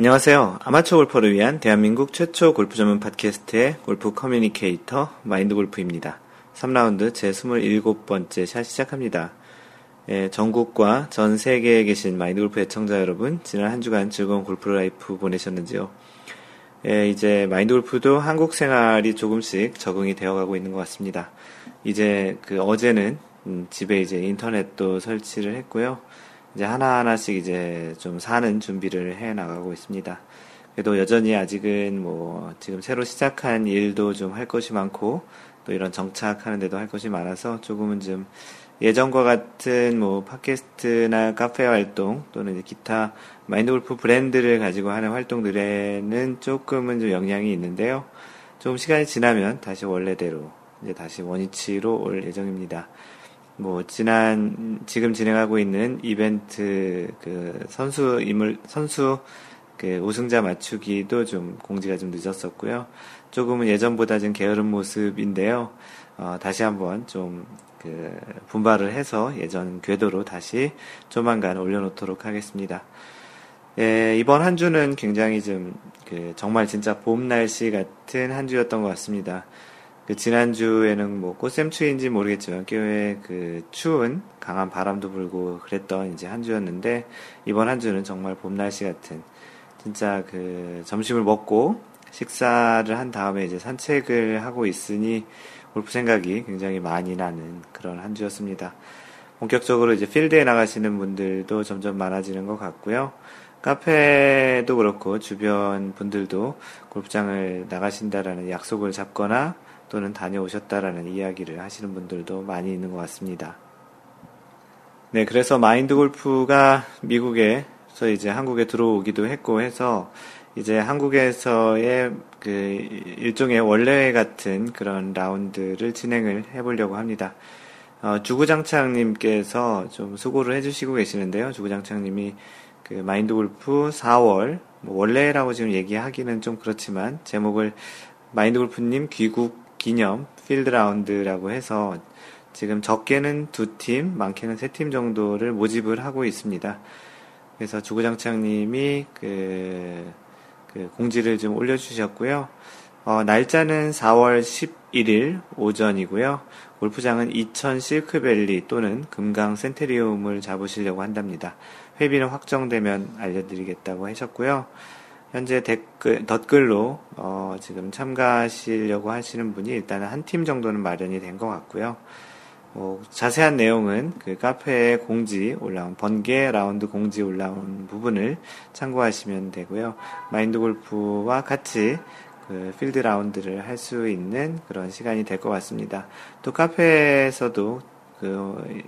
안녕하세요. 아마추어 골퍼를 위한 대한민국 최초 골프 전문 팟캐스트의 골프 communicator 마인드 골프입니다. 3라운드 제 27번째 샷 시작합니다. 예, 전국과 전 세계에 계신 마인드 골프 애청자 여러분, 지난 한 주간 즐거운 골프 life 보내셨는지요? 예, 이제 마인드 골프도 한국 생활이 조금씩 적응이 되어가고 있는 것 같습니다. 이제 그 어제는 음, 집에 이제 인터넷도 설치를 했고요. 이제 하나하나씩 이제 좀 사는 준비를 해 나가고 있습니다. 그래도 여전히 아직은 뭐 지금 새로 시작한 일도 좀 할 것이 많고 또 이런 정착하는 데도 할 것이 많아서 조금은 좀 예전과 같은 뭐 팟캐스트나 카페 활동 또는 기타 마인드 골프 브랜드를 가지고 하는 활동들에는 조금은 좀 영향이 있는데요. 좀 시간이 지나면 다시 원래대로 이제 다시 원위치로 올 예정입니다. 뭐 지난 지금 진행하고 있는 이벤트 그 선수 인물 선수 그 우승자 맞추기도 좀 공지가 좀 늦었었고요. 조금은 예전보다 좀 게으른 모습인데요. 어, 다시 한번 좀 그 분발을 해서 예전 궤도로 다시 조만간 올려놓도록 하겠습니다. 예, 이번 한 주는 굉장히 좀 그 정말 진짜 봄 날씨 같은 한 주였던 것 같습니다. 그 지난주에는 뭐 꽃샘추위인지 모르겠지만 꽤 그 추운 강한 바람도 불고 그랬던 이제 한 주였는데 이번 한 주는 정말 봄 날씨 같은 진짜 그 점심을 먹고 식사를 한 다음에 이제 산책을 하고 있으니 골프 생각이 굉장히 많이 나는 그런 한 주였습니다. 본격적으로 이제 필드에 나가시는 분들도 점점 많아지는 것 같고요. 카페도 그렇고 주변 분들도 골프장을 나가신다라는 약속을 잡거나 또는 다녀오셨다라는 이야기를 하시는 분들도 많이 있는 것 같습니다. 네, 그래서 마인드 골프가 미국에서 이제 한국에 들어오기도 했고 해서 이제 한국에서의 그 일종의 원래 같은 그런 라운드를 진행을 해보려고 합니다. 어, 주구장창님께서 좀 수고를 해주시고 계시는데요. 주구장창님이 그 마인드 골프 4월 뭐 원래라고 지금 얘기하기는 좀 그렇지만 제목을 마인드 골프님 귀국 기념 필드 라운드라고 해서 지금 적게는 두 팀, 많게는 세 팀 정도를 모집을 하고 있습니다. 그래서 주구장창님이 그, 그 공지를 좀 올려주셨고요. 어, 날짜는 4월 11일 오전이고요. 골프장은 이천 실크밸리 또는 금강 센테리움을 잡으시려고 한답니다. 회비는 확정되면 알려드리겠다고 하셨고요. 현재 댓글, 덧글로, 어, 지금 참가하시려고 하시는 분이 일단은 한 팀 정도는 마련이 된 것 같고요. 뭐, 자세한 내용은 그 카페에 공지 올라온, 번개 라운드 공지 올라온 부분을 참고하시면 되고요. 마인드 골프와 같이 그 필드 라운드를 할 수 있는 그런 시간이 될 것 같습니다. 또 카페에서도 그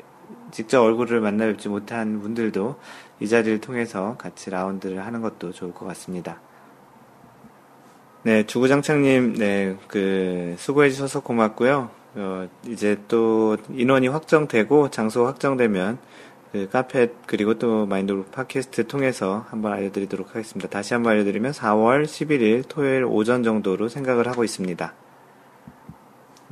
직접 얼굴을 만나 뵙지 못한 분들도 이 자리를 통해서 같이 라운드를 하는 것도 좋을 것 같습니다. 네, 주구장창님, 네, 그, 수고해주셔서 고맙고요. 어, 이제 또 인원이 확정되고 장소 확정되면 그 카페 그리고 또 마인드 팟캐스트 통해서 한번 알려드리도록 하겠습니다. 다시 한번 알려드리면 4월 11일 토요일 오전 정도로 생각을 하고 있습니다.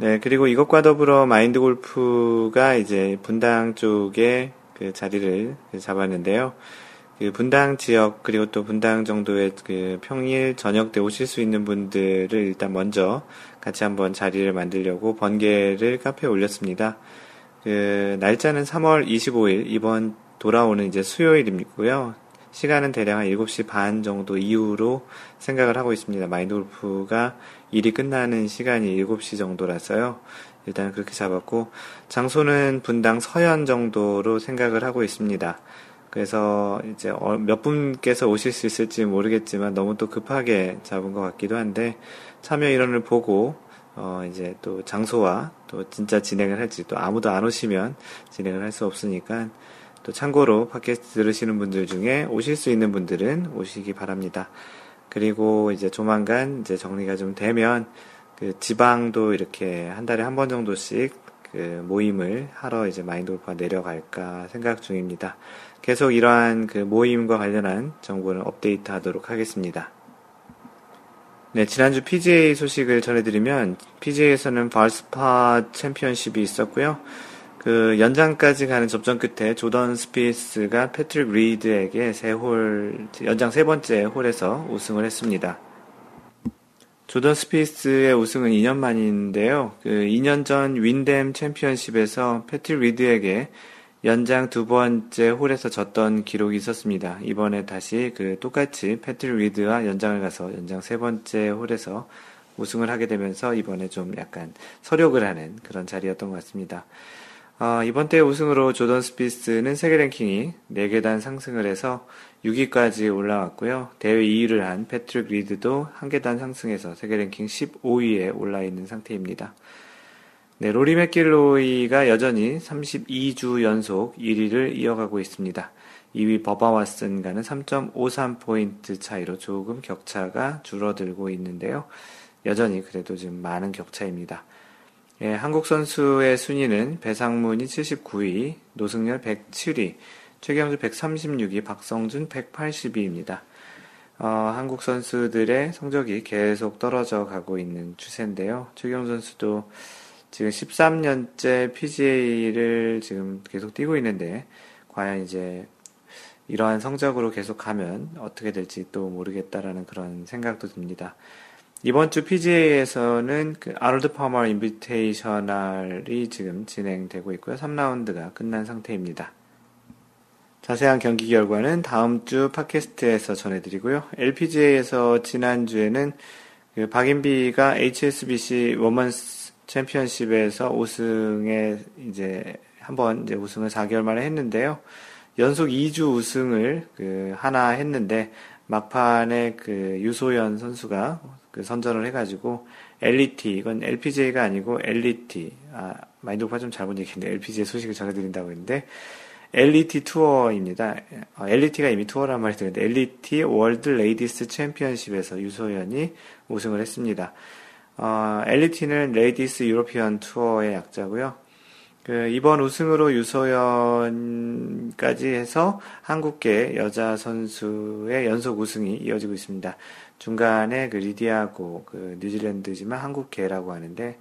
네, 그리고 이것과 더불어 마인드 골프가 이제 분당 쪽에 그 자리를 잡았는데요. 그 분당 지역 그리고 또 분당 정도의 그 평일 저녁 때 오실 수 있는 분들을 일단 먼저 같이 한번 자리를 만들려고 번개를 카페에 올렸습니다. 그 날짜는 3월 25일 이번 돌아오는 이제 수요일이고요. 시간은 대략 한 7시 반 정도 이후로 생각을 하고 있습니다. 마인드 골프가 일이 끝나는 시간이 7시 정도라서요. 일단 그렇게 잡았고, 장소는 분당 서현 정도로 생각을 하고 있습니다. 그래서 이제 어, 몇 분께서 오실 수 있을지 모르겠지만 너무 또 급하게 잡은 것 같기도 한데, 참여 인원을 보고, 어, 이제 또 장소와 또 진짜 진행을 할지 또 아무도 안 오시면 진행을 할 수 없으니까 또 참고로 팟캐스트 들으시는 분들 중에 오실 수 있는 분들은 오시기 바랍니다. 그리고 이제 조만간 이제 정리가 좀 되면 그 지방도 이렇게 한 달에 한 번 정도씩 그 모임을 하러 이제 마인드 골프가 내려갈까 생각 중입니다. 계속 이러한 그 모임과 관련한 정보를 업데이트 하도록 하겠습니다. 네, 지난주 PGA 소식을 전해드리면 PGA에서는 발스파 챔피언십이 있었고요. 그 연장까지 가는 접전 끝에 조던 스피스가 패트릭 리드에게 세 홀, 연장 세 번째 홀에서 우승을 했습니다. 조던 스피스의 우승은 2년 만인데요. 그 2년 전 윈댐 챔피언십에서 패트릭 리드에게 연장 두 번째 홀에서 졌던 기록이 있었습니다. 이번에 다시 그 똑같이 패트릭 리드와 연장을 가서 연장 세 번째 홀에서 우승을 하게 되면서 이번에 좀 약간 설욕을 하는 그런 자리였던 것 같습니다. 어, 이번 대회 우승으로 조던 스피스는 세계 랭킹이 4계단 상승을 해서 6위까지 올라왔고요. 대회 2위를 한 패트릭 리드도 한 계단 상승해서 세계 랭킹 15위에 올라 있는 상태입니다. 네, 로리 매킬로이가 여전히 32주 연속 1위를 이어가고 있습니다. 2위 버바 왓슨과는 3.53포인트 차이로 조금 격차가 줄어들고 있는데요. 여전히 그래도 좀 많은 격차입니다. 예, 한국 선수의 순위는 배상문이 79위, 노승열 107위, 최경주 136위, 박성준 182위입니다. 어, 한국 선수들의 성적이 계속 떨어져 가고 있는 추세인데요. 최경 선수도 지금 13년째 PGA를 지금 계속 뛰고 있는데, 과연 이제 이러한 성적으로 계속 가면 어떻게 될지 또 모르겠다라는 그런 생각도 듭니다. 이번 주 PGA에서는 그 아놀드 파머 인비테이셔널이 지금 진행되고 있고요. 3라운드가 끝난 상태입니다. 자세한 경기 결과는 다음 주 팟캐스트에서 전해드리고요. LPGA에서 지난주에는 그 박인비가 HSBC 워먼스 챔피언십에서 우승에 이제 한번 이제 우승을 4개월 만에 했는데요. 연속 2주 우승을 그 하나 했는데 막판에 그 유소연 선수가 그 선전을 해가지고 LET 이건 LPGA가 아니고 LET 아 마인드 골프가 좀 잘못 얘기했는데 LPGA 소식을 전해드린다고 했는데 LET 투어입니다. 어, LET가 이미 투어란 말이 들었는데 LET 월드 레이디스 챔피언십에서 유소연이 우승을 했습니다. 어, LET는 Ladies European Tour의 약자고요. 그 이번 우승으로 유소연까지 해서 한국계 여자 선수의 연속 우승이 이어지고 있습니다. 중간에 그 리디아 고 그 뉴질랜드지만 한국계라고 하는데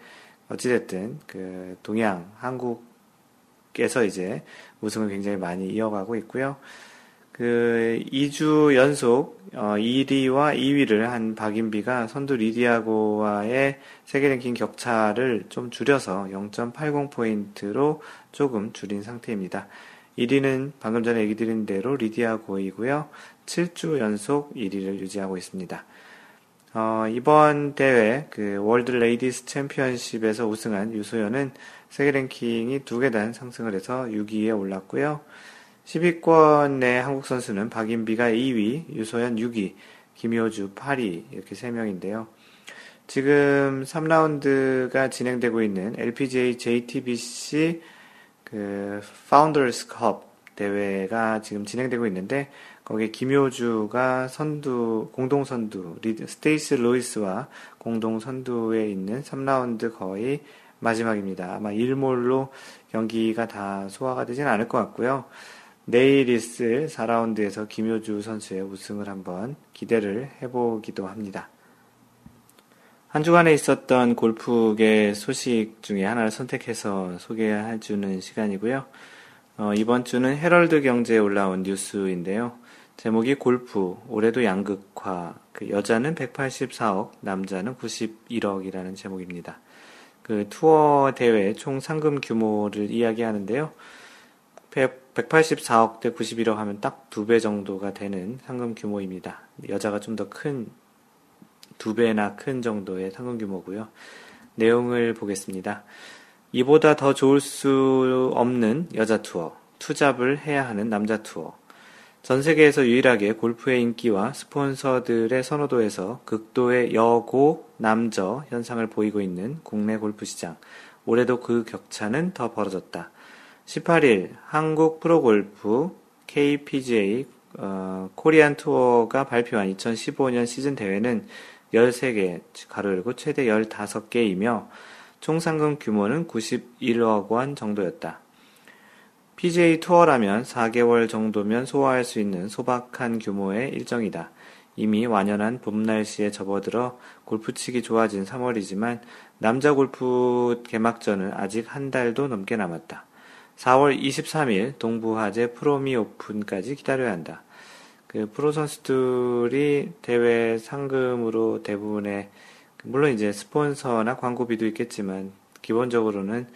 어찌됐든 그 동양 한국에서 이제 우승을 굉장히 많이 이어가고 있고요. 그 2주 연속 어 1위와 2위를 한 박인비가 선두 리디아고와의 세계 랭킹 격차를 좀 줄여서 0.80포인트로 조금 줄인 상태입니다. 1위는 방금 전에 얘기 드린 대로 리디아고이고요. 7주 연속 1위를 유지하고 있습니다. 어, 이번 대회 그 월드 레이디스 챔피언십에서 우승한 유소연은 세계 랭킹이 두 계단 상승을 해서 6위에 올랐고요. 10위권의 한국 선수는 박인비가 2위, 유소연 6위, 김효주 8위 이렇게 3명인데요. 지금 3라운드가 진행되고 있는 LPGA JTBC 그 파운더스 컵 대회가 지금 진행되고 있는데 거기에 김효주가 선두 공동 선두 스테이시 루이스와 공동 선두에 있는 3라운드 거의 마지막입니다. 아마 일몰로 경기가 다 소화가 되진 않을 것 같고요. 내일 있을 4라운드에서 김효주 선수의 우승을 한번 기대를 해보기도 합니다. 한 주간에 있었던 골프계 소식 중에 하나를 선택해서 소개해주는 시간이고요. 어, 이번 주는 헤럴드 경제에 올라온 뉴스인데요. 제목이 골프, 올해도 양극화, 그 여자는 184억, 남자는 91억이라는 제목입니다. 그 투어 대회 총 상금 규모를 이야기하는데요. 184억 대 91억 하면 딱 두 배 정도가 되는 상금 규모입니다. 여자가 좀 더 큰, 두 배나 큰 정도의 상금 규모고요. 내용을 보겠습니다. 이보다 더 좋을 수 없는 여자 투어, 투잡을 해야 하는 남자 투어. 전 세계에서 유일하게 골프의 인기와 스폰서들의 선호도에서 극도의 여고, 남저 현상을 보이고 있는 국내 골프 시장. 올해도 그 격차는 더 벌어졌다. 18일 한국 프로골프 KPGA 어, 코리안 투어가 발표한 2015년 시즌 대회는 13개, 가로 열고 최대 15개이며 총 상금 규모는 91억 원 정도였다. PGA 투어라면 4개월 정도면 소화할 수 있는 소박한 규모의 일정이다. 이미 완연한 봄 날씨에 접어들어 골프 치기 좋아진 3월이지만 남자 골프 개막전은 아직 한 달도 넘게 남았다. 4월 23일 동부화재 프로미 오픈까지 기다려야 한다. 그 프로 선수들이 대회 상금으로 대부분의 물론 이제 스폰서나 광고비도 있겠지만 기본적으로는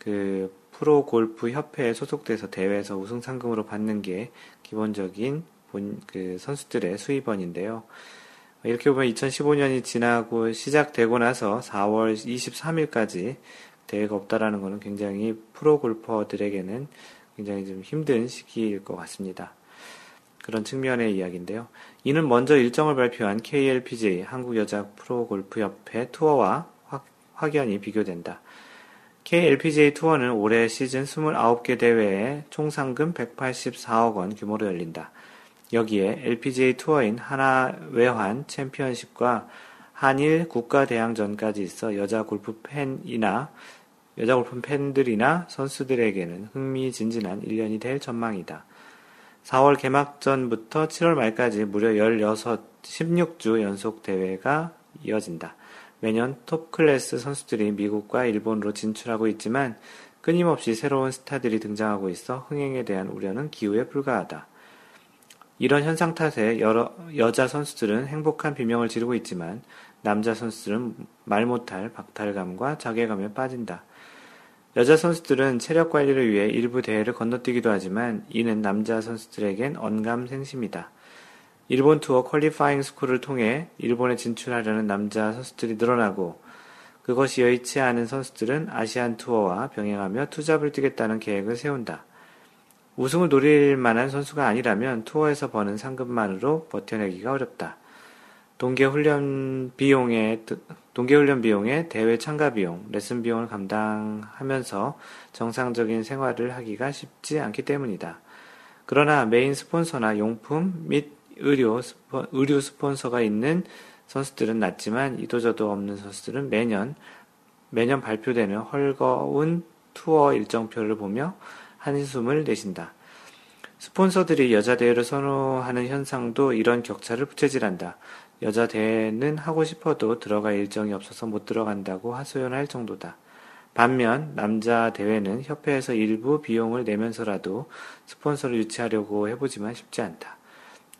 그 프로 골프 협회에 소속돼서 대회에서 우승 상금으로 받는 게 기본적인 본 그 선수들의 수입원인데요. 이렇게 보면 2015년이 지나고 시작되고 나서 4월 23일까지 대회가 없다라는 것은 굉장히 프로 골퍼들에게는 굉장히 좀 힘든 시기일 것 같습니다. 그런 측면의 이야기인데요. 이는 먼저 일정을 발표한 KLPGA 한국여자 프로골프협회 투어와 확연히 비교된다. KLPGA 투어는 올해 시즌 29개 대회에 총 상금 184억 원 규모로 열린다. 여기에 LPGA 투어인 하나 외환 챔피언십과 한일 국가대항전까지 있어 여자 골프 팬이나 여자 골프 팬들이나 선수들에게는 흥미진진한 1년이 될 전망이다. 4월 개막전부터 7월 말까지 무려 16, 16주 연속 대회가 이어진다. 매년 톱 클래스 선수들이 미국과 일본으로 진출하고 있지만 끊임없이 새로운 스타들이 등장하고 있어 흥행에 대한 우려는 기후에 불과하다. 이런 현상 탓에 여러 여자 선수들은 행복한 비명을 지르고 있지만 남자 선수들은 말 못할 박탈감과 자괴감에 빠진다. 여자 선수들은 체력 관리를 위해 일부 대회를 건너뛰기도 하지만 이는 남자 선수들에겐 언감생심이다. 일본 투어 퀄리파잉 스쿨을 통해 일본에 진출하려는 남자 선수들이 늘어나고 그것이 여의치 않은 선수들은 아시안 투어와 병행하며 투잡을 뛰겠다는 계획을 세운다. 우승을 노릴 만한 선수가 아니라면 투어에서 버는 상금만으로 버텨내기가 어렵다. 동계훈련 비용에 동계훈련 비용에 대회 참가 비용, 레슨 비용을 감당하면서 정상적인 생활을 하기가 쉽지 않기 때문이다. 그러나 메인 스폰서나 용품 및 의료, 스포, 의류 스폰서가 있는 선수들은 낮지만 이도저도 없는 선수들은 매년 매년 발표되는 헐거운 투어 일정표를 보며 한숨을 내쉰다. 스폰서들이 여자 대회를 선호하는 현상도 이런 격차를 부채질한다. 여자 대회는 하고 싶어도 들어갈 일정이 없어서 못 들어간다고 하소연할 정도다. 반면 남자 대회는 협회에서 일부 비용을 내면서라도 스폰서를 유치하려고 해보지만 쉽지 않다.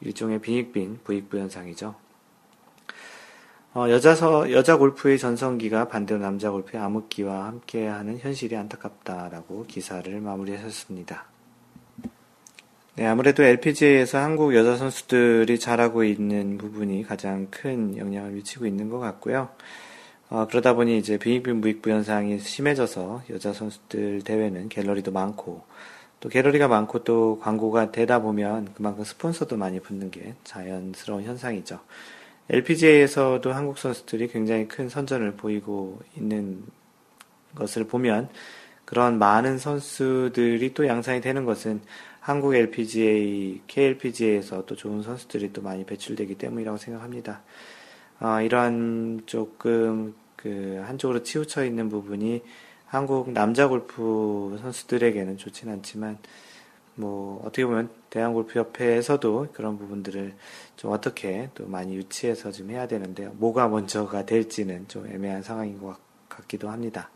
일종의 빈익빈 부익부 현상이죠. 어, 여자서, 여자 골프의 전성기가 반대로 남자 골프의 암흑기와 함께하는 현실이 안타깝다라고 기사를 마무리하셨습니다. 네, 아무래도 LPGA에서 한국 여자 선수들이 잘하고 있는 부분이 가장 큰 영향을 미치고 있는 것 같고요. 어, 그러다 보니 이제 빈익빈 부익부 현상이 심해져서 여자 선수들 대회는 갤러리도 많고 또 갤러리가 많고 또 광고가 되다 보면 그만큼 스폰서도 많이 붙는 게 자연스러운 현상이죠. LPGA에서도 한국 선수들이 굉장히 큰 선전을 보이고 있는 것을 보면 그런 많은 선수들이 또 양산이 되는 것은 한국 LPGA, KLPGA에서 또 좋은 선수들이 또 많이 배출되기 때문이라고 생각합니다. 어, 이러한 조금 그 한쪽으로 치우쳐 있는 부분이 한국 남자 골프 선수들에게는 좋진 않지만 뭐 어떻게 보면 대한 골프 협회에서도 그런 부분들을 좀 어떻게 또 많이 유치해서 좀 해야 되는데요. 뭐가 먼저가 될지는 좀 애매한 상황인 것 같기도 합니다.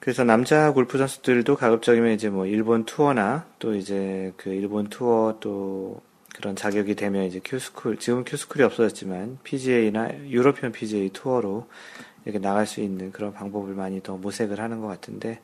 그래서 남자 골프 선수들도 가급적이면 이제 뭐 일본 투어나 또 이제 그 일본 투어 또 그런 자격이 되면 이제 Q-school 지금 Q-school이 없어졌지만 PGA나 European PGA 투어로 이렇게 나갈 수 있는 그런 방법을 많이 더 모색을 하는 것 같은데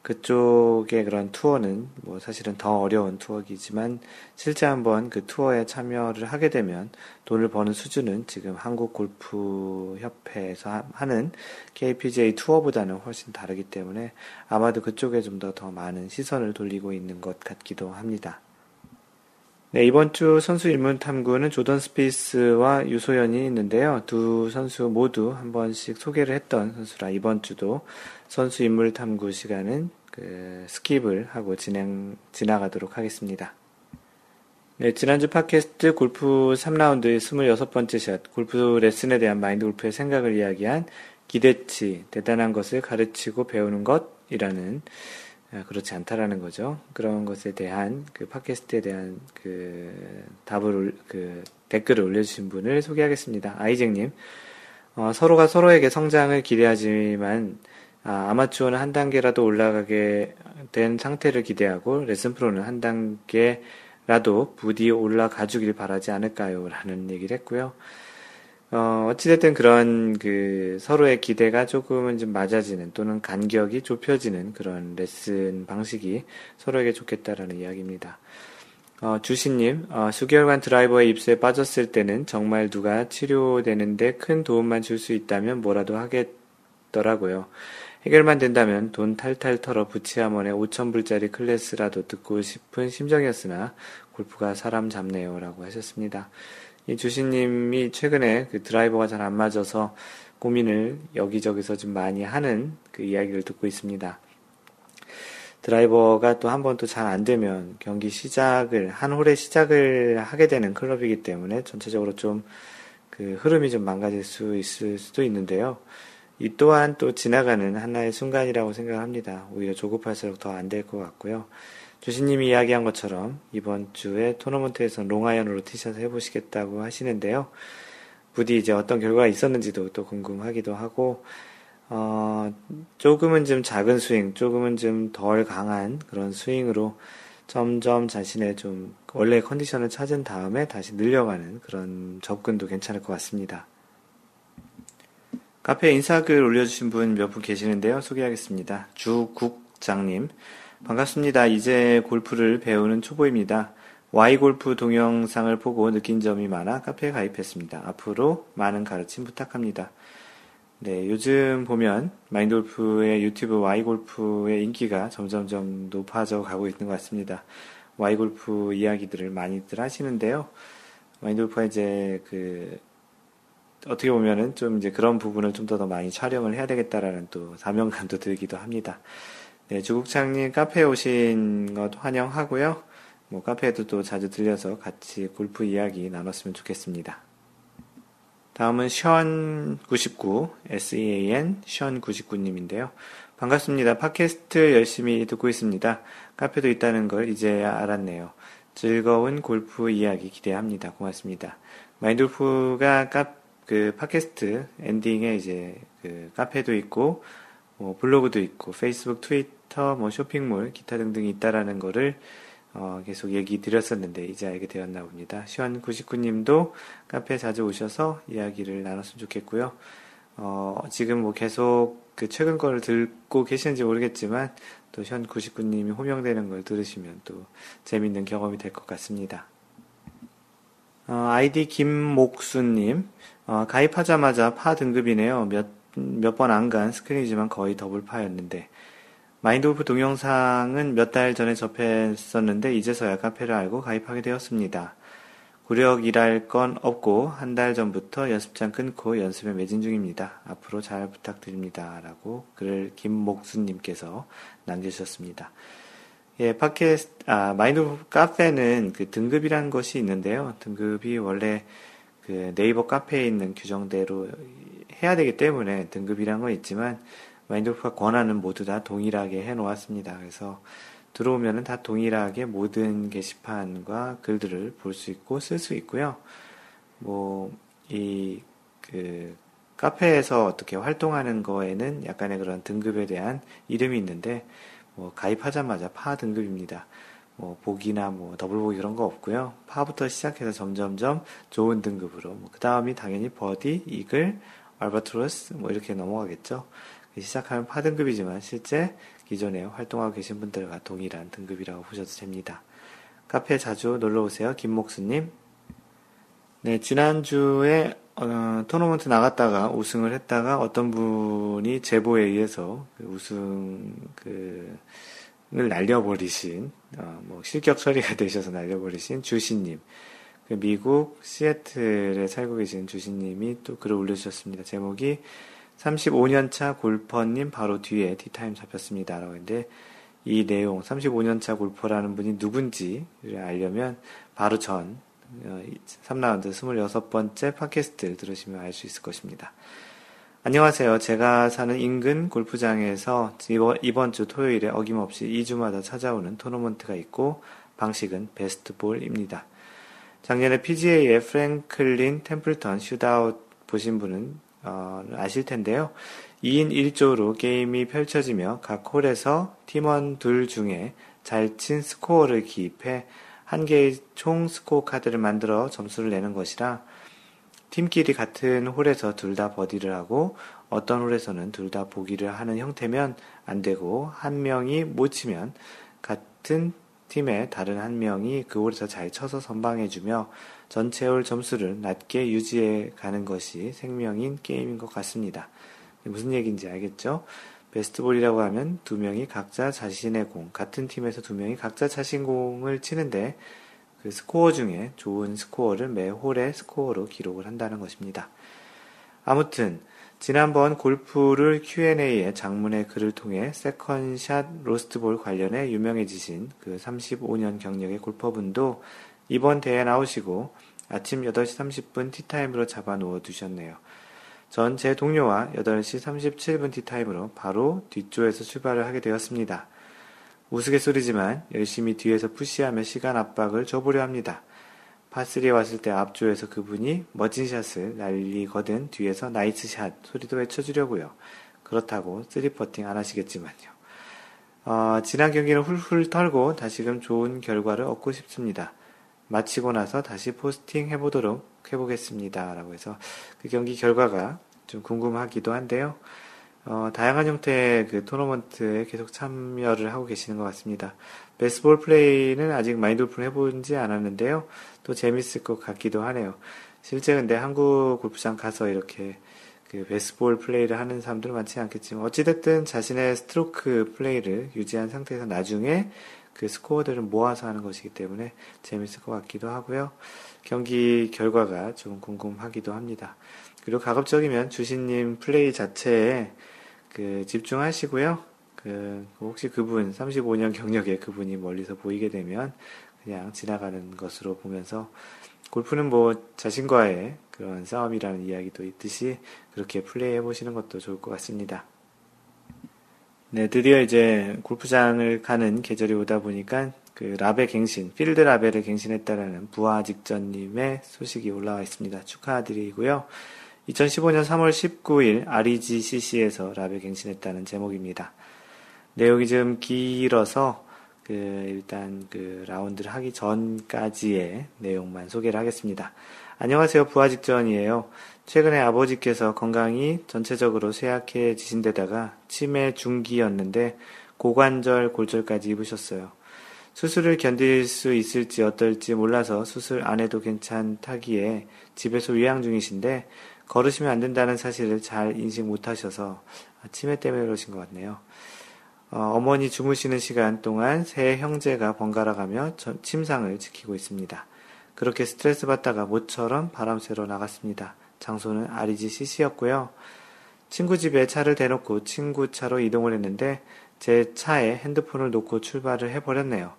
그쪽의 그런 투어는 뭐 사실은 더 어려운 투어이지만 실제 한번 그 투어에 참여를 하게 되면 돈을 버는 수준은 지금 한국 골프 협회에서 하는 KPGA 투어보다는 훨씬 다르기 때문에 아마도 그쪽에 좀 더더 많은 시선을 돌리고 있는 것 같기도 합니다. 네, 이번 주 선수 인물 탐구는 조던 스피스와 유소연이 있는데요. 두 선수 모두 한 번씩 소개를 했던 선수라 이번 주도 선수 인물 탐구 시간은 그 skip을 하고 진행, 지나가도록 하겠습니다. 네, 지난주 팟캐스트 골프 3라운드의 26번째 샷, 골프 레슨에 대한 마인드 골프의 생각을 이야기한 기대치, 대단한 것을 가르치고 배우는 것이라는 아, 그렇지 않다라는 거죠. 그런 것에 대한 그 팟캐스트에 대한 그 답을 그 댓글을 올려주신 분을 소개하겠습니다. 아이잭님, 어, 서로가 서로에게 성장을 기대하지만 아, 아마추어는 한 단계라도 올라가게 된 상태를 기대하고 레슨 프로는 한 단계라도 부디 올라가 주길 바라지 않을까요? 라는 얘기를 했고요. 어, 어찌됐든 그런 그 서로의 기대가 조금은 좀 맞아지는 또는 간격이 좁혀지는 그런 레슨 방식이 서로에게 좋겠다라는 이야기입니다. 어, 주신님, 어, 수개월간 드라이버의 입수에 빠졌을 때는 정말 누가 치료되는데 큰 도움만 줄 수 있다면 뭐라도 하겠더라고요. 해결만 된다면 돈 탈탈 털어 부치아몬의 5천불짜리 클래스라도 듣고 싶은 심정이었으나 골프가 사람 잡네요. 라고 하셨습니다. 이 주신님이 최근에 그 드라이버가 잘 안 맞아서 고민을 여기저기서 좀 많이 하는 그 이야기를 듣고 있습니다. 드라이버가 또 한 번 또 잘 안 되면 경기 시작을, 한 홀의 시작을 하게 되는 클럽이기 때문에 전체적으로 좀 그 흐름이 좀 망가질 수 있을 수도 있는데요. 이 또한 또 지나가는 하나의 순간이라고 생각합니다. 오히려 조급할수록 더 안 될 것 같고요. 주신님이 이야기한 것처럼 이번 주에 토너먼트에서 롱아이언으로 티샷을 해보시겠다고 하시는데요. 부디 이제 어떤 결과가 있었는지도 또 궁금하기도 하고, 어, 조금은 좀 작은 스윙, 조금은 좀 덜 강한 그런 스윙으로 점점 자신의 좀 원래 컨디션을 찾은 다음에 다시 늘려가는 그런 접근도 괜찮을 것 같습니다. 카페에 인사글 올려주신 분 몇 분 계시는데요. 소개하겠습니다. 주국장님. 반갑습니다. 이제 골프를 배우는 초보입니다. Y골프 동영상을 보고 느낀 점이 많아 카페에 가입했습니다. 앞으로 많은 가르침 부탁합니다. 네, 요즘 보면 마인돌프의 유튜브 Y골프의 인기가 점점점 높아져 가고 있는 것 같습니다. Y골프 이야기들을 많이들 하시는데요. 마인돌프가 이제 그 어떻게 보면은 좀 이제 그런 부분을 좀더 많이 촬영을 해야 되겠다라는 또 사명감도 들기도 합니다. 네, 주국창님 카페에 오신 것 환영하고요. 뭐 카페에도 또 자주 들려서 같이 골프 이야기 나눴으면 좋겠습니다. 다음은 션99, SEAN 션99님인데요. 반갑습니다. 팟캐스트 열심히 듣고 있습니다. 카페도 있다는 걸 이제야 알았네요. 즐거운 골프 이야기 기대합니다. 고맙습니다. 마인돌프가 카, 그 팟캐스트 엔딩에 이제 그 카페도 있고 뭐 블로그도 있고 페이스북, 트위터, 뭐 쇼핑몰, 기타 등등이 있다라는 거를 어, 계속 얘기 드렸었는데 이제 알게 되었나 봅니다. 시원 99님도 카페에 자주 오셔서 이야기를 나눴으면 좋겠고요. 어, 지금 뭐 계속 그 최근 거를 듣고 계시는지 모르겠지만 또 시원 99님이 호명되는 걸 들으시면 또 재밌는 경험이 될 것 같습니다. 어, 아이디 김목수님, 어, 가입하자마자 파 등급이네요. 몇, 몇 번 안 간 스크린이지만 거의 더블 파였는데, 마인드골프 동영상은 몇 달 전에 접했었는데 이제서야 카페를 알고 가입하게 되었습니다. 구력이랄 건 없고 한 달 전부터 연습장 끊고 연습에 매진 중입니다. 앞으로 잘 부탁드립니다. 라고 글을 김목수님께서 남겨주셨습니다. 예, 팟캐스트, 아, 마인드 카페는 그 등급이라는 것이 있는데요. 등급이 원래 그 네이버 카페에 있는 규정대로 해야 되기 때문에 등급이란 건 있지만 마인드골프가 권한은 모두 다 동일하게 해 놓았습니다. 그래서 들어오면은 다 동일하게 모든 게시판과 글들을 볼 수 있고 쓸 수 있고요. 뭐, 이, 그, 카페에서 어떻게 활동하는 거에는 약간의 그런 등급에 대한 이름이 있는데, 뭐, 가입하자마자 파 등급입니다. 뭐, 보기나 뭐, 더블 보기 그런 거 없고요. 파부터 시작해서 점점점 좋은 등급으로, 뭐, 그 다음이 당연히 버디, 이글, 알바트로스, 뭐, 이렇게 넘어가겠죠. 시작하면 파등급이지만 실제 기존에 활동하고 계신 분들과 동일한 등급이라고 보셔도 됩니다. 카페 자주 놀러 오세요. 김목수님. 네, 지난주에 어, 토너먼트 나갔다가 우승을 했다가 어떤 분이 제보에 의해서 그 우승 그을 날려버리신 어, 뭐 실격 처리가 되셔서 날려버리신 주신님 그 미국 시애틀에 살고 계신 주신님이 또 글을 올려주셨습니다. 제목이 35년차 골퍼님 바로 뒤에 티타임 잡혔습니다. 라고 했는데 이 내용 35년차 골퍼라는 분이 누군지를 알려면 바로 전 3라운드 어, 26번째 팟캐스트를 들으시면 알 수 있을 것입니다. 안녕하세요. 제가 사는 인근 골프장에서 이번 주 토요일에 어김없이 2주마다 찾아오는 토너먼트가 있고 방식은 베스트볼입니다. 작년에 PGA의 프랭클린 템플턴 슈다웃 보신 분은 어, 아실 텐데요. 2인 1조로 게임이 펼쳐지며 각 홀에서 팀원 둘 중에 잘 친 스코어를 기입해 한 개의 총 스코어 카드를 만들어 점수를 내는 것이라 팀끼리 같은 홀에서 둘 다 버디를 하고 어떤 홀에서는 둘 다 보기를 하는 형태면 안 되고 한 명이 못 치면 같은 팀의 다른 한 명이 그 홀에서 잘 쳐서 선방해주며 전체 홀 점수를 낮게 유지해 가는 것이 생명인 게임인 것 같습니다. 무슨 얘기인지 알겠죠? best ball이라고 하면 두 명이 각자 자신의 공, 같은 팀에서 두 명이 각자 자신 공을 치는데 그 스코어 중에 좋은 스코어를 매 홀의 스코어로 기록을 한다는 것입니다. 아무튼 지난번 골프 룰 Q&A에 장문의 글을 통해 second shot lost ball 관련해 유명해지신 그 35년 경력의 골퍼분도 이번 대회 나오시고 아침 8시 30분 tee time으로 잡아 놓아 두셨네요. 전 제 동료와 8시 37분 tee time으로 바로 뒷조에서 출발을 하게 되었습니다. 우스갯소리지만 열심히 뒤에서 push하며 시간 압박을 줘보려 합니다. 파3에 왔을 때 앞조에서 그분이 멋진 샷을 날리거든 뒤에서 nice shot 소리도 외쳐주려고요. 그렇다고 three putting 안 하시겠지만요. 어, 지난 경기는 훌훌 털고 다시금 좋은 결과를 얻고 싶습니다. 마치고 나서 다시 포스팅 해보도록 해보겠습니다. 라고 해서 그 경기 결과가 좀 궁금하기도 한데요. 어, 다양한 형태의 그 토너먼트에 계속 참여를 하고 계시는 것 같습니다. best ball play는 아직 마인드 골프는 해보진 않았는데요. 또 재밌을 것 같기도 하네요. 실제 근데 한국 골프장 가서 이렇게 그 best ball play를 하는 사람들은 많지 않겠지만 어찌됐든 자신의 스트로크 플레이를 유지한 상태에서 나중에 그 스코어들을 모아서 하는 것이기 때문에 재밌을 것 같기도 하고요. 경기 결과가 좀 궁금하기도 합니다. 그리고 가급적이면 주신님 플레이 자체에 그 집중하시고요. 그 혹시 그분 35년 경력의 그분이 멀리서 보이게 되면 그냥 지나가는 것으로 보면서 골프는 뭐 자신과의 그런 싸움이라는 이야기도 있듯이 그렇게 플레이해 보시는 것도 좋을 것 같습니다. 네, 드디어 이제 골프장을 가는 계절이 오다 보니까 그 라벨 갱신, 필드 라벨을 갱신했다라는 부하 직전님의 소식이 올라와 있습니다. 축하드리고요. 2015년 3월 19일 REGCC에서 라벨 갱신했다는 제목입니다. 내용이 좀 길어서 그 일단 그 라운드를 하기 전까지의 내용만 소개를 하겠습니다. 안녕하세요. 부하 직전이에요. 최근에 아버지께서 건강이 전체적으로 쇠약해지신 데다가 치매 중기였는데 고관절 골절까지 입으셨어요. 수술을 견딜 수 있을지 어떨지 몰라서 수술 안 해도 괜찮다기에 집에서 위양 중이신데 걸으시면 안 된다는 사실을 잘 인식 못 하셔서 치매 때문에 그러신 것 같네요. 어, 머니 주무시는 시간 동안 세 형제가 번갈아 가며 침상을 지키고 있습니다. 그렇게 스트레스 받다가 모처럼 바람 쐬러 나갔습니다. 장소는 REGCC였고요. 친구 집에 차를 대놓고 친구 차로 이동을 했는데 제 차에 핸드폰을 놓고 출발을 해버렸네요.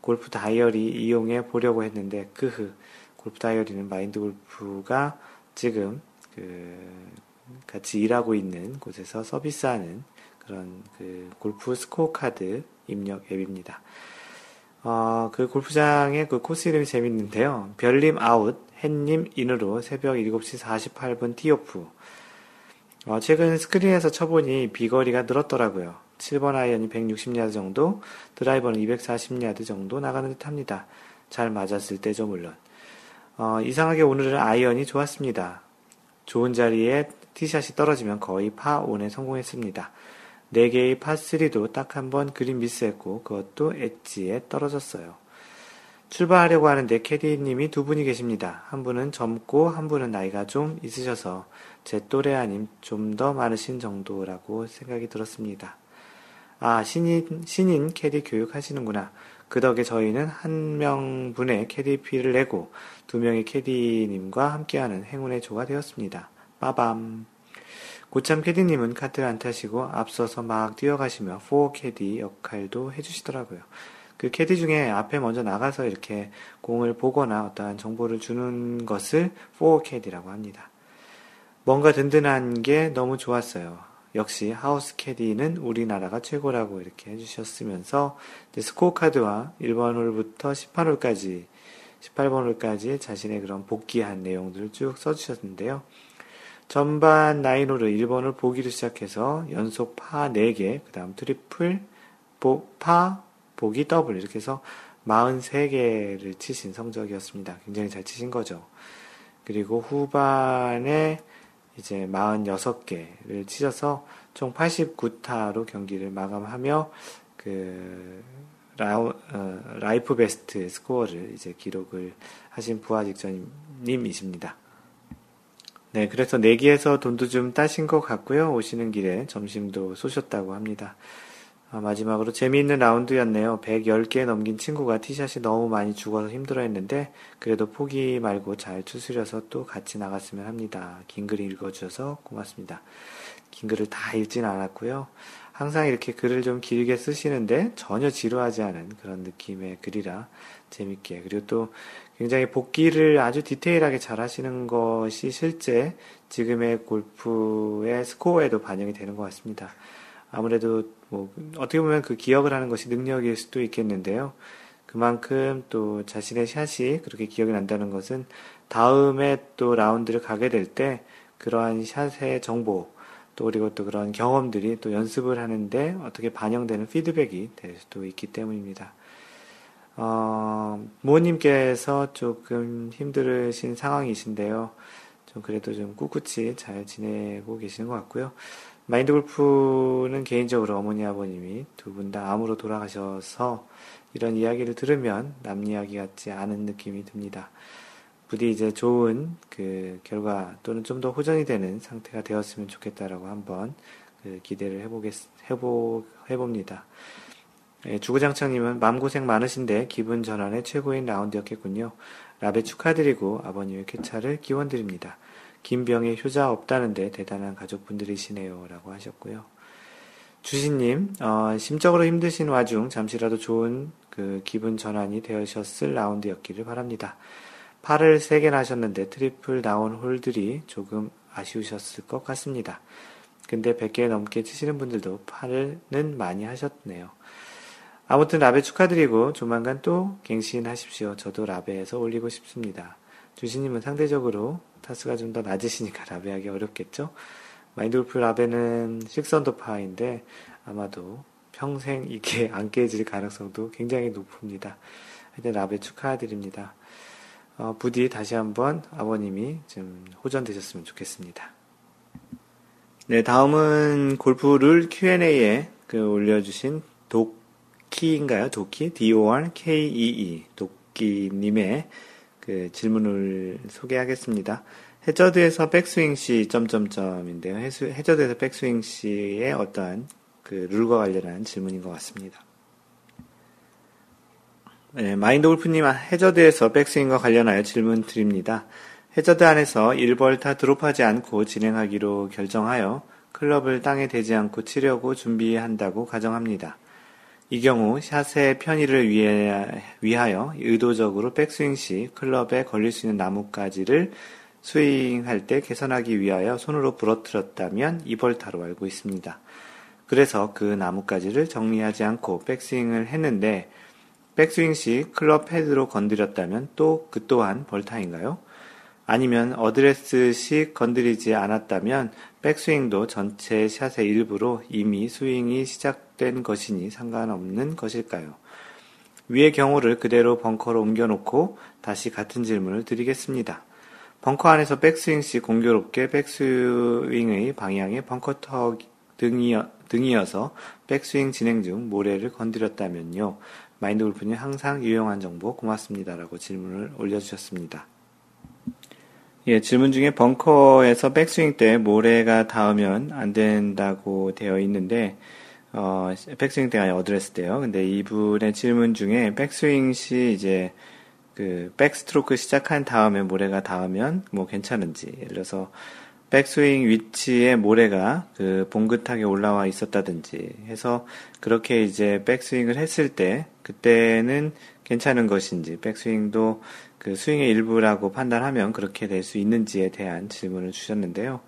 골프 다이어리 이용해 보려고 했는데 그흐 골프 다이어리는 마인드 골프가 지금 그 같이 일하고 있는 곳에서 서비스하는 그런 그 골프 스코어 카드 입력 앱입니다. 어, 그 골프장의 그 코스 이름이 재밌는데요. 별님 아웃, 햇님 in으로 새벽 7시 48분 tee off. 어, 최근 스크린에서 쳐보니 비거리가 늘었더라고요. 7번 아이언이 160야드 정도, 드라이버는 240야드 정도 나가는 듯 합니다. 잘 맞았을 때죠, 물론. 어, 이상하게 오늘은 아이언이 좋았습니다. 좋은 자리에 티샷이 떨어지면 거의 파5에 성공했습니다. 4개의 파3도 딱 한 번 그린 미스했고 그것도 엣지에 떨어졌어요. 출발하려고 하는데 캐디님이 두 분이 계십니다. 한 분은 젊고 한 분은 나이가 좀 있으셔서 제 또래 아님 좀 더 많으신 정도라고 생각이 들었습니다. 아, 신인, 신인 캐디 교육하시는구나. 그 덕에 저희는 한 명분의 caddie fee를 내고 두 명의 캐디님과 함께하는 행운의 조가 되었습니다. 빠밤. 고참 캐디님은 카트를 안 타시고 앞서서 막 뛰어가시며 fore caddie 역할도 해주시더라고요. 그 캐디 중에 앞에 먼저 나가서 이렇게 공을 보거나 어떠한 정보를 주는 것을 fore caddie라고 합니다. 뭔가 든든한 게 너무 좋았어요. 역시 house caddie는 우리나라가 최고라고 이렇게 해주셨으면서 스코어 카드와 1번 홀부터 18홀까지 18번 홀까지 자신의 그런 복기한 내용들을 쭉 써주셨는데요. 전반 nine hole을 1번을 보기로 시작해서 연속 파 4개, 그 다음 트리플, 보, 파, 보기 더블 이렇게 해서 43개를 치신 성적이었습니다. 굉장히 잘 치신 거죠. 그리고 후반에 이제 46개를 치셔서 총 89타로 경기를 마감하며 그 라우, 어, life best score를 이제 기록을 하신 부하 직전님이십니다. 네, 그래서 내기에서 돈도 좀 따신 것 같고요. 오시는 길에 점심도 쏘셨다고 합니다. 아, 마지막으로 재미있는 라운드였네요. 110개 넘긴 친구가 티샷이 너무 많이 죽어서 힘들어 했는데, 그래도 포기 말고 잘 추스려서 또 같이 나갔으면 합니다. 긴 글 읽어주셔서 고맙습니다. 긴 글을 다 읽진 않았고요. 항상 이렇게 글을 좀 길게 쓰시는데 전혀 지루하지 않은 그런 느낌의 글이라 재밌게 그리고 또 굉장히 복귀를 아주 디테일하게 잘 하시는 것이 실제 지금의 골프의 스코어에도 반영이 되는 것 같습니다. 아무래도 뭐 어떻게 보면 그 기억을 하는 것이 능력일 수도 있겠는데요. 그만큼 또 자신의 샷이 그렇게 기억이 난다는 것은 다음에 또 라운드를 가게 될 때 그러한 샷의 정보 또 그리고 또 그런 경험들이 또 연습을 하는데 어떻게 반영되는 피드백이 될 수도 있기 때문입니다. 어, 부모님께서 조금 힘들으신 상황이신데요. 좀 그래도 좀 꿋꿋이 잘 지내고 계시는 것 같고요. 마인드 골프는 개인적으로 어머니 아버님이 두 분 다 암으로 돌아가셔서 이런 이야기를 들으면 남 이야기 같지 않은 느낌이 듭니다. 부디 이제 좋은 그 결과 또는 좀 더 호전이 되는 상태가 되었으면 좋겠다라고 한번 그 기대를 해보겠, 해보, 해봅니다. 예, 주구장창님은 마음고생 많으신데 기분 전환의 최고인 라운드였겠군요. 라베 축하드리고 아버님의 쾌차를 기원드립니다. 김병에 효자 없다는데 대단한 가족분들이시네요. 라고 하셨고요. 주신님, 어, 심적으로 힘드신 와중 잠시라도 좋은 그 기분 전환이 되셨을 라운드였기를 바랍니다. 파를 3개나 하셨는데 트리플 나온 홀들이 조금 아쉬우셨을 것 같습니다. 근데 100개 넘게 치시는 분들도 파는 많이 하셨네요. 아무튼 라베 축하드리고 조만간 또 갱신하십시오. 저도 라베해서 올리고 싶습니다. 주신님은 상대적으로 타수가 좀 더 낮으시니까 라베하기 어렵겠죠? 마인드골프 라베는 식선도파인데 아마도 평생 이게 안 깨질 가능성도 굉장히 높습니다. 하여튼 라베 축하드립니다. 어, 부디 다시 한번 아버님이 좀 호전되셨으면 좋겠습니다. 네, 다음은 골프를 Q&A에 그 올려주신 도키인가요? 도키? D-O-R-K-E-E. 도키님의 그 질문을 소개하겠습니다. 해저드에서 백스윙 시 점점점인데요. 해저드에서 백스윙 시의 어떠한 그 룰과 관련한 질문인 것 같습니다. 네, 마인드 골프님 해저드에서 백스윙과 관련하여 질문 드립니다. 해저드 안에서 1벌 타 드롭하지 않고 진행하기로 결정하여 클럽을 땅에 대지 않고 치려고 준비한다고 가정합니다. 이 경우 샷의 편의를 위하여 의도적으로 백스윙 시 클럽에 걸릴 수 있는 나뭇가지를 스윙할 때 개선하기 위하여 손으로 부러뜨렸다면 2벌타로 알고 있습니다. 그래서 그 나뭇가지를 정리하지 않고 백스윙을 했는데 백스윙 시 클럽 헤드로 건드렸다면 또 그 또한 벌타인가요? 아니면 어드레스 시 건드리지 않았다면 백스윙도 전체 샷의 일부로 이미 스윙이 시작된 것이니 상관없는 것일까요? 위의 경우를 그대로 벙커로 옮겨놓고 다시 같은 질문을 드리겠습니다. 벙커 안에서 백스윙 시 공교롭게 백스윙의 방향에 벙커턱 등이어, 등이어서 백스윙 진행 중 모래를 건드렸다면요. 마인드 골프님 항상 유용한 정보 고맙습니다라고 질문을 올려주셨습니다. 예, 질문 중에 벙커에서 백스윙 때 모래가 닿으면 안 된다고 되어 있는데, 어, 백스윙 때가 어드레스 때요. 근데 이분의 질문 중에 백스윙 시 이제 그 back stroke 시작한 다음에 모래가 닿으면 뭐 괜찮은지, 예를 들어서 백스윙 위치에 모래가 그 봉긋하게 올라와 있었다든지 해서 그렇게 이제 백스윙을 했을 때 그때는 괜찮은 것인지 백스윙도 그 스윙의 일부라고 판단하면 그렇게 될 수 있는지에 대한 질문을 주셨는데요.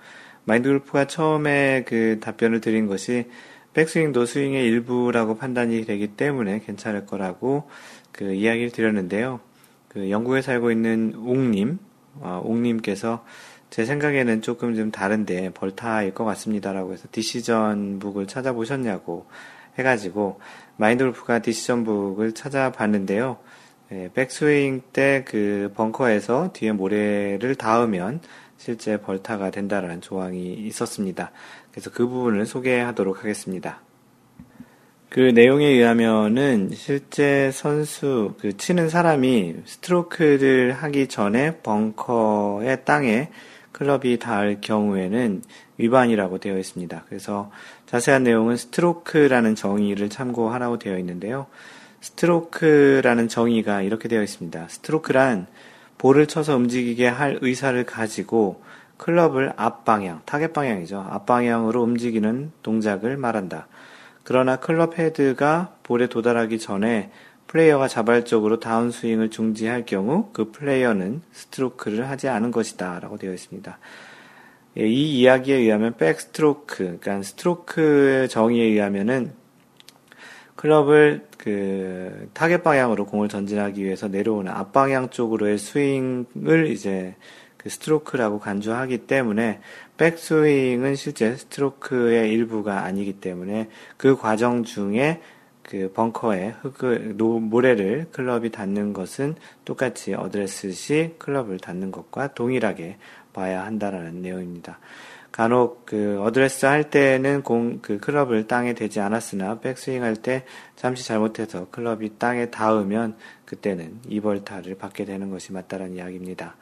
마인드 골프가 처음에 그 답변을 드린 것이 백스윙도 스윙의 일부라고 판단이 되기 때문에 괜찮을 거라고 그 이야기를 드렸는데요. 그 영국에 살고 있는 옥님, 어, 옥님께서 제 생각에는 조금 좀 다른데 벌타일 것 같습니다라고 해서 디시전 북을 찾아보셨냐고 해가지고 마인드 골프가 디시전 북을 찾아봤는데요. 예, 백스윙 때 그 벙커에서 뒤에 모래를 닿으면 실제 벌타가 된다라는 조항이 있었습니다. 그래서 그 부분을 소개하도록 하겠습니다. 그 내용에 의하면은 실제 선수 그 치는 사람이 스트로크를 하기 전에 벙커의 땅에 클럽이 닿을 경우에는 위반이라고 되어 있습니다. 그래서 자세한 내용은 스트로크라는 정의를 참고하라고 되어 있는데요. 스트로크라는 정의가 이렇게 되어 있습니다. 스트로크란 볼을 쳐서 움직이게 할 의사를 가지고 클럽을 앞방향, 타겟 방향이죠. 앞방향으로 움직이는 동작을 말한다. 그러나 클럽 헤드가 볼에 도달하기 전에 플레이어가 자발적으로 다운스윙을 중지할 경우 그 플레이어는 스트로크를 하지 않은 것이다. 라고 되어 있습니다. 예, 이 이야기에 의하면 백스트로크, 그러니까 스트로크 정의에 의하면은 클럽을 그 타겟 방향으로 공을 전진하기 위해서 내려오는 앞방향 쪽으로의 스윙을 이제 그 스트로크라고 간주하기 때문에 백스윙은 실제 스트로크의 일부가 아니기 때문에 그 과정 중에 그 벙커에 흙을 모래를 클럽이 닿는 것은 똑같이 어드레스 시 클럽을 닿는 것과 동일하게 봐야 한다라는 내용입니다. 간혹 그 어드레스 할 때는 공 그 클럽을 땅에 대지 않았으나 백스윙 할 때 잠시 잘못해서 클럽이 땅에 닿으면 그때는 이벌타를 받게 되는 것이 맞다라는 이야기입니다.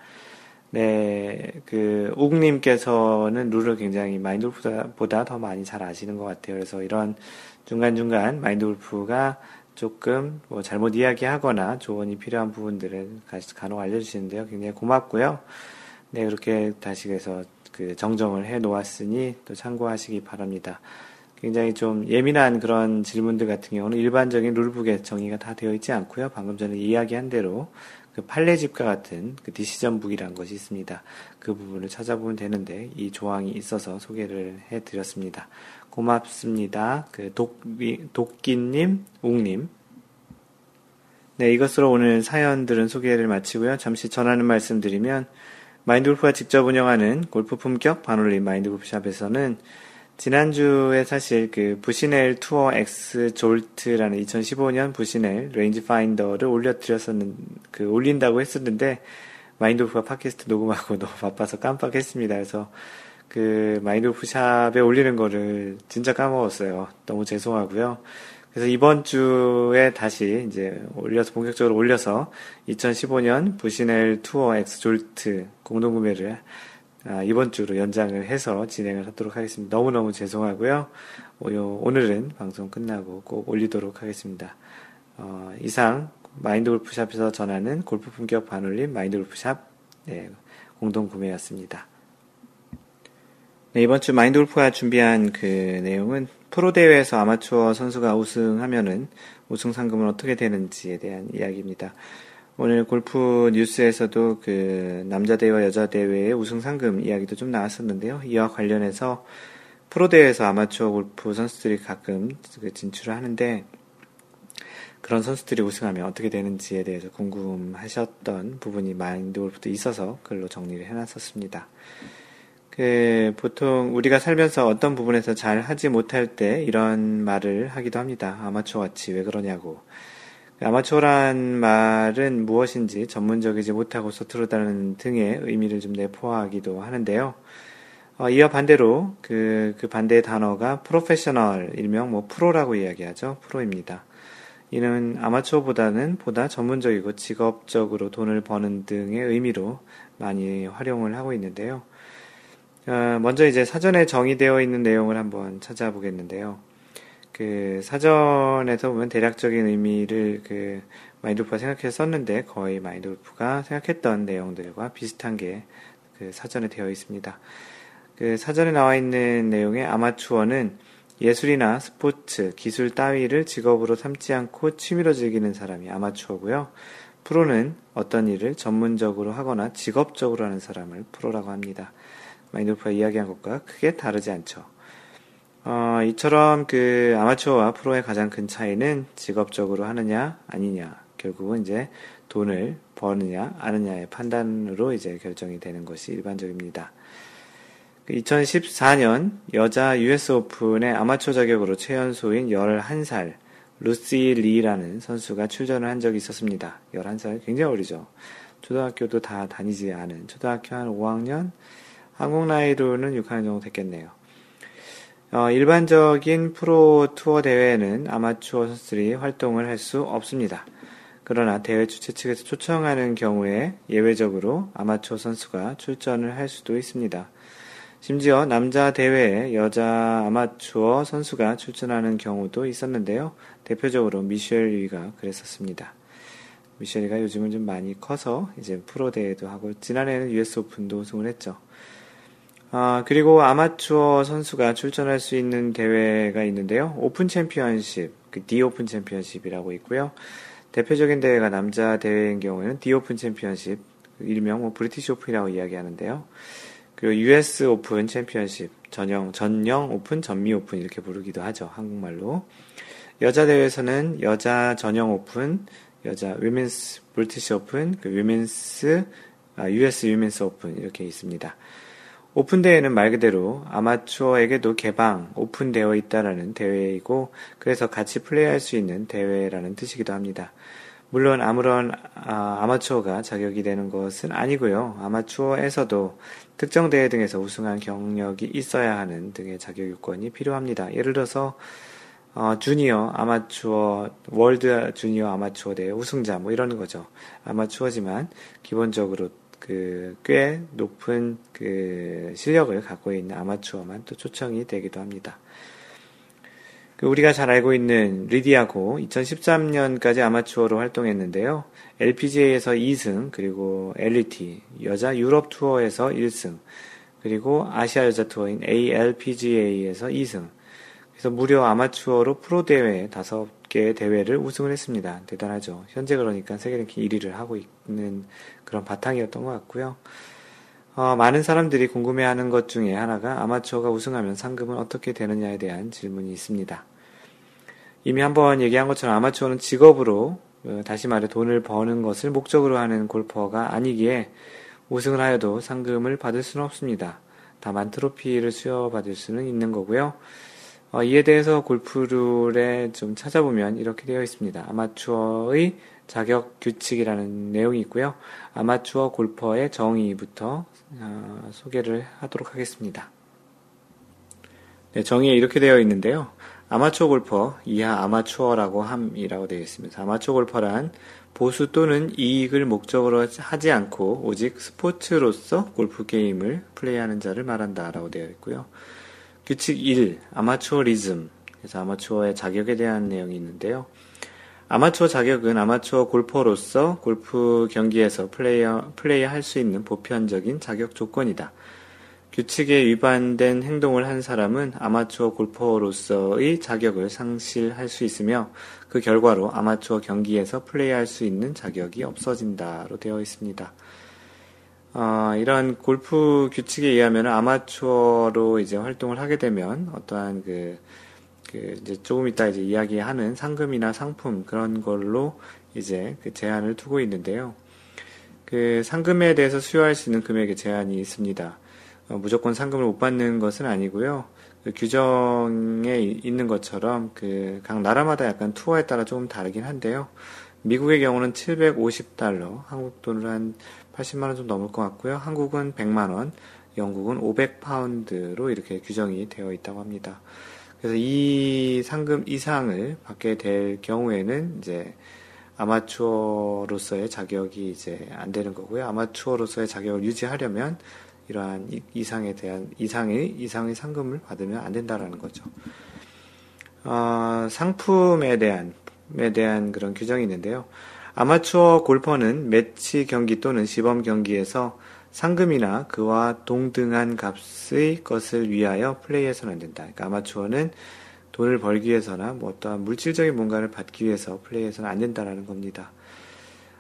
네, 그, 옥님께서는 룰을 굉장히 마인드골프보다 더 많이 잘 아시는 것 같아요. 그래서 이런 중간 중간 마인드골프가 조금 뭐 잘못 이야기하거나 조언이 필요한 부분들을 간혹 알려주시는데요. 굉장히 고맙고요. 네, 그렇게 다시 그래서 그 정정을 해 놓았으니 또 참고하시기 바랍니다. 굉장히 좀 예민한 그런 질문들 같은 경우는 일반적인 룰북에 정의가 다 되어 있지 않고요. 방금 전에 이야기한 대로 그 판례집과 같은 그 Decision Book이라는 것이 있습니다. 그 부분을 찾아보면 되는데 이 조항이 있어서 소개를 해드렸습니다. 고맙습니다. 그 독기, 독기님, 웅님. 네, 이것으로 오늘 사연들은 소개를 마치고요. 잠시 전하는 말씀 드리면 마인드골프가 직접 운영하는 골프 품격 반올림 마인드골프샵에서는 지난주에 사실 그 부시넬 투어 X 졸트라는 2015년 부시넬 range finder를 올려드렸었는, 그 올린다고 했었는데, 마인드오프가 팟캐스트 녹음하고 너무 바빠서 깜빡했습니다. 그래서 그 마인드오프 샵에 올리는 거를 진짜 까먹었어요. 너무 죄송하고요. 그래서 이번 주에 다시 이제 올려서 본격적으로 올려서 2015년 부시넬 투어 X 졸트 공동 구매를 아, 이번 주로 연장을 해서 진행을 하도록 하겠습니다. 너무너무 죄송하고요. 오늘은 방송 끝나고 꼭 올리도록 하겠습니다. 어, 이상 마인드 골프샵에서 전하는 골프 품격 반올림 마인드 골프샵 네, 공동 구매였습니다. 네, 이번 주 마인드 골프가 준비한 그 내용은 프로 대회에서 아마추어 선수가 우승하면은 우승 상금은 어떻게 되는지에 대한 이야기입니다. 오늘 골프 뉴스에서도 그 남자 대회와 여자 대회의 우승 상금 이야기도 좀 나왔었는데요. 이와 관련해서 프로 대회에서 아마추어 골프 선수들이 가끔 그 진출을 하는데 그런 선수들이 우승하면 어떻게 되는지에 대해서 궁금하셨던 부분이 마인드 골프도 있어서 글로 정리를 해놨었습니다. 그 보통 우리가 살면서 어떤 부분에서 잘 하지 못할 때 이런 말을 하기도 합니다. 아마추어 같이 왜 그러냐고. 아마추어란 말은 무엇인지 전문적이지 못하고 서투르다는 등의 의미를 좀 내포하기도 하는데요. 어, 이와 반대로 그, 그 반대의 단어가 프로페셔널, 일명 뭐 프로라고 이야기하죠. 프로입니다. 이는 아마추어보다는 보다 전문적이고 직업적으로 돈을 버는 등의 의미로 많이 활용을 하고 있는데요. 어, 먼저 이제 사전에 정의되어 있는 내용을 한번 찾아보겠는데요. 그 사전에서 보면 대략적인 의미를 그 마인드골프가 생각해서 썼는데 거의 마인드골프가 생각했던 내용들과 비슷한 게 그 사전에 되어 있습니다. 그 사전에 나와 있는 내용의 아마추어는 예술이나 스포츠, 기술 따위를 직업으로 삼지 않고 취미로 즐기는 사람이 아마추어고요. 프로는 어떤 일을 전문적으로 하거나 직업적으로 하는 사람을 프로라고 합니다. 마인드골프가 이야기한 것과 크게 다르지 않죠. 어, 이처럼 그 아마추어와 프로의 가장 큰 차이는 직업적으로 하느냐 아니냐 결국은 이제 돈을 버느냐, 아느냐의 판단으로 이제 결정이 되는 것이 일반적입니다. 2014년 그 여자 US 오픈의 아마추어 자격으로 최연소인 11살 루시 리라는 선수가 출전을 한 적이 있었습니다. 11살 굉장히 어리죠. 초등학교도 다 다니지 않은 초등학교 한 5학년 한국 나이로는 6학년 정도 됐겠네요. 어, 일반적인 프로 투어 대회에는 아마추어 선수들이 활동을 할 수 없습니다. 그러나 대회 주최 측에서 초청하는 경우에 예외적으로 아마추어 선수가 출전을 할 수도 있습니다. 심지어 남자 대회에 여자 아마추어 선수가 출전하는 경우도 있었는데요. 대표적으로 미셸 위가 그랬었습니다. 미셸 위가 요즘은 좀 많이 커서 이제 프로 대회도 하고 지난해에는 US 오픈도 우승을 했죠. 아, 그리고 아마추어 선수가 출전할 수 있는 대회가 있는데요. 오픈 챔피언십, 그 디 오픈 챔피언십이라고 있고요. 대표적인 대회가 남자 대회인 경우에는 디 오픈 챔피언십, 일명 뭐 브리티시 오픈이라고 이야기하는데요. 그리고 US 오픈 챔피언십, 전영, 전영 오픈, 전미 오픈 이렇게 부르기도 하죠. 한국말로. 여자 대회에서는 여자 전영 오픈, 여자 Women's 브리티시 오픈, 그 Women's, 아, US Women's 오픈 이렇게 있습니다. 오픈 대회는 말 그대로 아마추어에게도 개방, 오픈되어 있다라는 대회이고, 그래서 같이 플레이할 수 있는 대회라는 뜻이기도 합니다. 물론 아무런 아, 마추어가 자격이 되는 것은 아니고요. 아마추어에서도 특정 대회 등에서 우승한 경력이 있어야 하는 등의 자격 요건이 필요합니다. 예를 들어서 어, 주니어 아마추어 월드 주니어 아마추어 대회 우승자 뭐 이런 거죠. 아마추어지만 기본적으로 그 꽤 높은 그 실력을 갖고 있는 아마추어만 또 초청이 되기도 합니다. 그 우리가 잘 알고 있는 리디아고 2013년까지 아마추어로 활동했는데요. LPGA에서 2승, 그리고 LET, 여자 유럽 투어에서 1승, 그리고 아시아 여자 투어인 ALPGA에서 2승. 그래서 무려 아마추어로 프로 대회 5 개 대회를 우승을 했습니다. 대단하죠. 현재 그러니까 세계 랭킹 1위를 하고 있는 그런 바탕이었던 것 같고요. 어, 많은 사람들이 궁금해하는 것 중에 하나가 아마추어가 우승하면 상금은 어떻게 되느냐에 대한 질문이 있습니다. 이미 한번 얘기한 것처럼 아마추어는 직업으로 어, 다시 말해 돈을 버는 것을 목적으로 하는 골퍼가 아니기에 우승을 하여도 상금을 받을 수는 없습니다. 다만 트로피를 수여받을 수는 있는 거고요. 어, 이에 대해서 골프룰에 좀 찾아보면 이렇게 되어 있습니다. 아마추어의 자격 규칙이라는 내용이 있고요. 아마추어 골퍼의 정의부터 어, 소개를 하도록 하겠습니다. 네, 정의에 이렇게 되어 있는데요. 아마추어 골퍼 이하 아마추어라고 함이라고 되어 있습니다. 아마추어 골퍼란 보수 또는 이익을 목적으로 하지 않고 오직 스포츠로서 골프 게임을 플레이하는 자를 말한다라고 되어 있고요. 규칙 1 아마추어리즘 그래서 아마추어의 자격에 대한 내용이 있는데요. 아마추어 자격은 아마추어 골퍼로서 골프 경기에서 플레이어, 플레이할 수 있는 보편적인 자격 조건이다. 규칙에 위반된 행동을 한 사람은 아마추어 골퍼로서의 자격을 상실할 수 있으며 그 결과로 아마추어 경기에서 플레이할 수 있는 자격이 없어진다로 되어 있습니다. 어, 이런 골프 규칙에 의하면 아마추어로 이제 활동을 하게 되면 어떠한 그, 그 이제 조금 이따 이제 이야기하는 상금이나 상품 그런 걸로 이제 그 제한을 두고 있는데요. 그 상금에 대해서 수여할 수 있는 금액의 제한이 있습니다. 어, 무조건 상금을 못 받는 것은 아니고요. 그 규정에 있는 것처럼 그 각 나라마다 약간 투어에 따라 조금 다르긴 한데요. 미국의 경우는 750달러, 한국 돈으로 한 80만 원 좀 넘을 것 같고요. 한국은 100만 원, 영국은 500파운드로 이렇게 규정이 되어 있다고 합니다. 그래서 이 상금 이상을 받게 될 경우에는 이제 아마추어로서의 자격이 이제 안 되는 거고요. 아마추어로서의 자격을 유지하려면 이러한 이상에 대한 이상의 이상의 상금을 받으면 안 된다라는 거죠. 어, 상품에 대한 에 대한 그런 규정이 있는데요. 아마추어 골퍼는 매치 경기 또는 시범 경기에서 상금이나 그와 동등한 값의 것을 위하여 플레이해서는 안 된다. 그러니까 아마추어는 돈을 벌기 위해서나 뭐 어떠한 물질적인 뭔가를 받기 위해서 플레이해서는 안 된다라는 겁니다.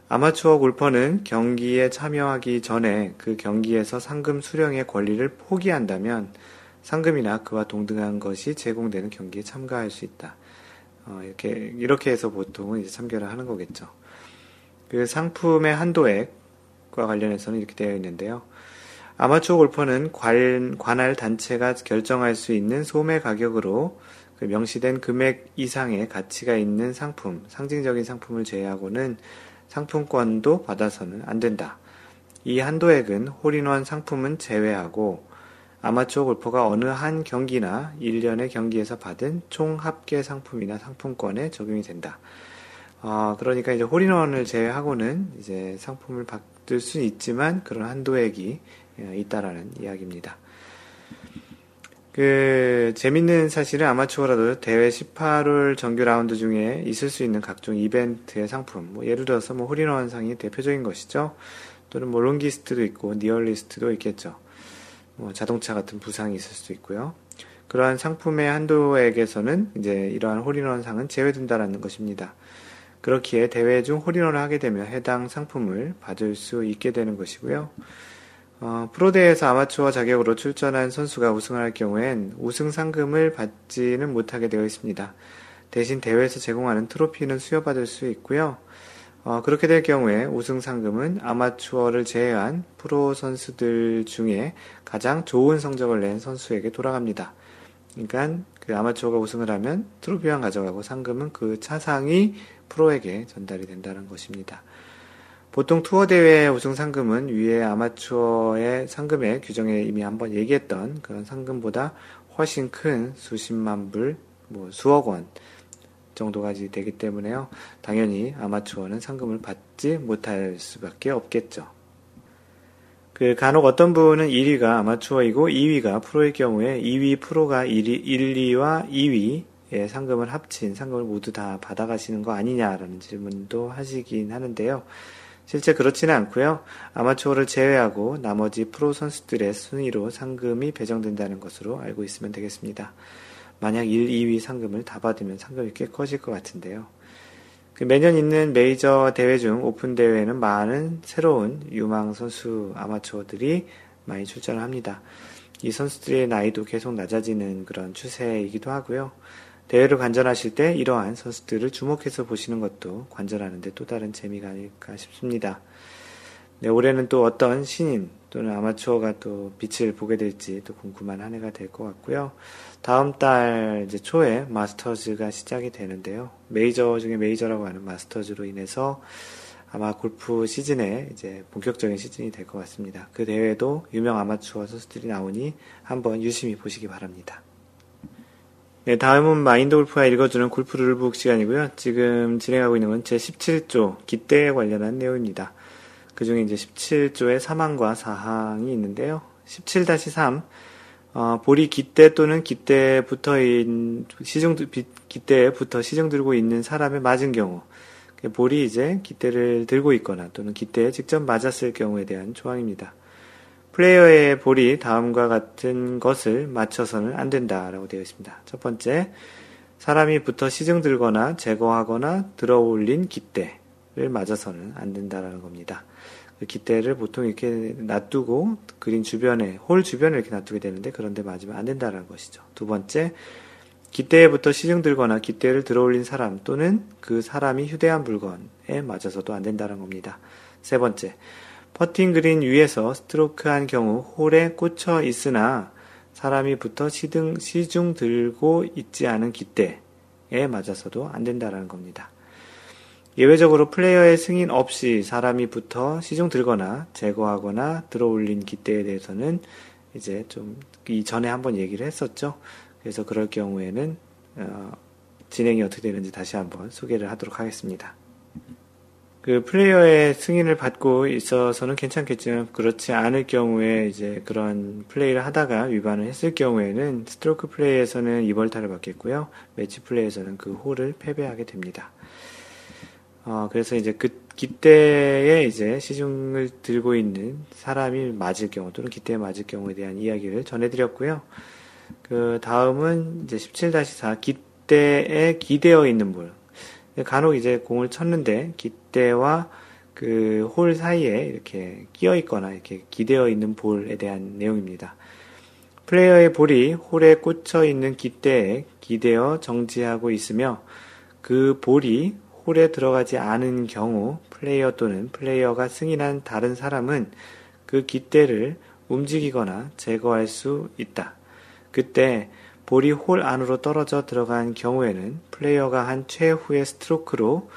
아마추어 골퍼는 경기에 참여하기 전에 그 경기에서 상금 수령의 권리를 포기한다면 상금이나 그와 동등한 것이 제공되는 경기에 참가할 수 있다. 어, 이렇게, 이렇게 해서 보통은 이제 참가를 하는 거겠죠. 그 상품의 한도액과 관련해서는 이렇게 되어 있는데요. 아마추어 골퍼는 관, 관할 단체가 결정할 수 있는 소매 가격으로 그 명시된 금액 이상의 가치가 있는 상품, 상징적인 상품을 제외하고는 상품권도 받아서는 안 된다. 이 한도액은 홀인원 상품은 제외하고 아마추어 골퍼가 어느 한 경기나 1년의 경기에서 받은 총 합계 상품이나 상품권에 적용이 된다. 어, 그러니까 이제 홀인원을 제외하고는 이제 상품을 받을 수 있지만 그런 한도액이 예, 있다라는 이야기입니다. 그 재밌는 사실은 아마추어라도 대회 18홀 정규 라운드 중에 있을 수 있는 각종 이벤트의 상품, 뭐 예를 들어서 뭐 홀인원 상이 대표적인 것이죠. 또는 뭐 longest도 있고 nearest도 있겠죠. 뭐 자동차 같은 부상이 있을 수도 있고요. 그러한 상품의 한도액에서는 이제 이러한 홀인원 상은 제외된다라는 것입니다. 그렇기에 대회 중 홀인원을 하게 되면 해당 상품을 받을 수 있게 되는 것이고요. 어, 프로대회에서 아마추어 자격으로 출전한 선수가 우승을 할 경우엔 우승 상금을 받지는 못하게 되어 있습니다. 대신 대회에서 제공하는 트로피는 수여받을 수 있고요. 어, 그렇게 될 경우에 우승 상금은 아마추어를 제외한 프로 선수들 중에 가장 좋은 성적을 낸 선수에게 돌아갑니다. 그러니까 그 아마추어가 우승을 하면 트로피만 가져가고 상금은 그 차상이 프로에게 전달이 된다는 것입니다. 보통 투어 대회 우승 상금은 위에 아마추어의 상금의 규정에 이미 한번 얘기했던 그런 상금보다 훨씬 큰 수십만 불, 뭐 수억 원 정도까지 되기 때문에요. 당연히 아마추어는 상금을 받지 못할 수밖에 없겠죠. 그 간혹 어떤 분은 1위가 아마추어이고 2위가 프로의 경우에 2위 프로가 1위, 1, 2와 2위의 상금을 합친 상금을 모두 다 받아가시는 거 아니냐라는 질문도 하시긴 하는데요. 실제 그렇지는 않고요. 아마추어를 제외하고 나머지 프로 선수들의 순위로 상금이 배정된다는 것으로 알고 있으면 되겠습니다. 만약 1, 2위 상금을 다 받으면 상금이 꽤 커질 것 같은데요. 그 매년 있는 메이저 대회 중 오픈 대회에는 많은 새로운 유망 선수 아마추어들이 많이 출전을 합니다. 이 선수들의 나이도 계속 낮아지는 그런 추세이기도 하고요. 대회를 관전하실 때 이러한 선수들을 주목해서 보시는 것도 관전하는데 또 다른 재미가 아닐까 싶습니다. 네, 올해는 또 어떤 신인 또는 아마추어가 또 빛을 보게 될지 또 궁금한 한 해가 될 것 같고요. 다음 달 이제 초에 마스터즈가 시작이 되는데요. 메이저 중에 메이저라고 하는 마스터즈로 인해서 아마 골프 시즌에 이제 본격적인 시즌이 될 것 같습니다. 그 대회도 유명 아마추어 선수들이 나오니 한번 유심히 보시기 바랍니다. 네, 다음은 마인드 골프가 읽어주는 골프 룰북 시간이고요. 지금 진행하고 있는 건 제17조 기대에 관련한 내용입니다. 그 중에 이제 17조의 3항과 4항이 있는데요. 17-3, 어, 볼이 기대 또는 기대에 붙어 있는, 시중, 기대에 붙어 시중 들고 있는 사람에 맞은 경우, 볼이 이제 기대를 들고 있거나 또는 기대에 직접 맞았을 경우에 대한 조항입니다. 플레이어의 볼이 다음과 같은 것을 맞춰서는 안 된다라고 되어 있습니다. 첫 번째, 사람이 붙어 시중 들거나 제거하거나 들어 올린 깃대를 맞아서는 안 된다라는 겁니다. 그 깃대를 보통 이렇게 놔두고 그린 주변에, 홀 주변에 이렇게 놔두게 되는데 그런데 맞으면 안 된다라는 것이죠. 두 번째, 깃대에부터 시중 들거나 깃대를 들어 올린 사람 또는 그 사람이 휴대한 물건에 맞아서도 안 된다는 겁니다. 세 번째, 퍼팅 그린 위에서 스트로크한 경우 홀에 꽂혀 있으나 사람이 붙어 시등, 시중 들고 있지 않은 깃대에 맞아서도 안 된다라는 겁니다. 예외적으로 플레이어의 승인 없이 사람이 붙어 시중 들거나 제거하거나 들어 올린 깃대에 대해서는 이제 좀 이전에 한번 얘기를 했었죠. 그래서 그럴 경우에는 어, 진행이 어떻게 되는지 다시 한번 소개를 하도록 하겠습니다. 그 플레이어의 승인을 받고 있어서는 괜찮겠지만 그렇지 않을 경우에 이제 그런 플레이를 하다가 위반을 했을 경우에는 스트로크 플레이에서는 2벌타를 받겠고요. 매치 플레이에서는 그 홀을 패배하게 됩니다. 어, 그래서 이제 그 기대에 이제 시중을 들고 있는 사람이 맞을 경우 또는 기대에 맞을 경우에 대한 이야기를 전해드렸고요. 그 다음은 이제 17-4 기대에 기대어 있는 볼. 간혹 이제 공을 쳤는데 깃대와 그 홀 사이에 이렇게 끼어 있거나 이렇게 기대어 있는 볼에 대한 내용입니다. 플레이어의 볼이 홀에 꽂혀 있는 깃대에 기대어 정지하고 있으며 그 볼이 홀에 들어가지 않은 경우 플레이어 또는 플레이어가 승인한 다른 사람은 그 깃대를 움직이거나 제거할 수 있다. 그때 볼이 홀 안으로 떨어져 들어간 경우에는 플레이어가 한 최후의 스트로크로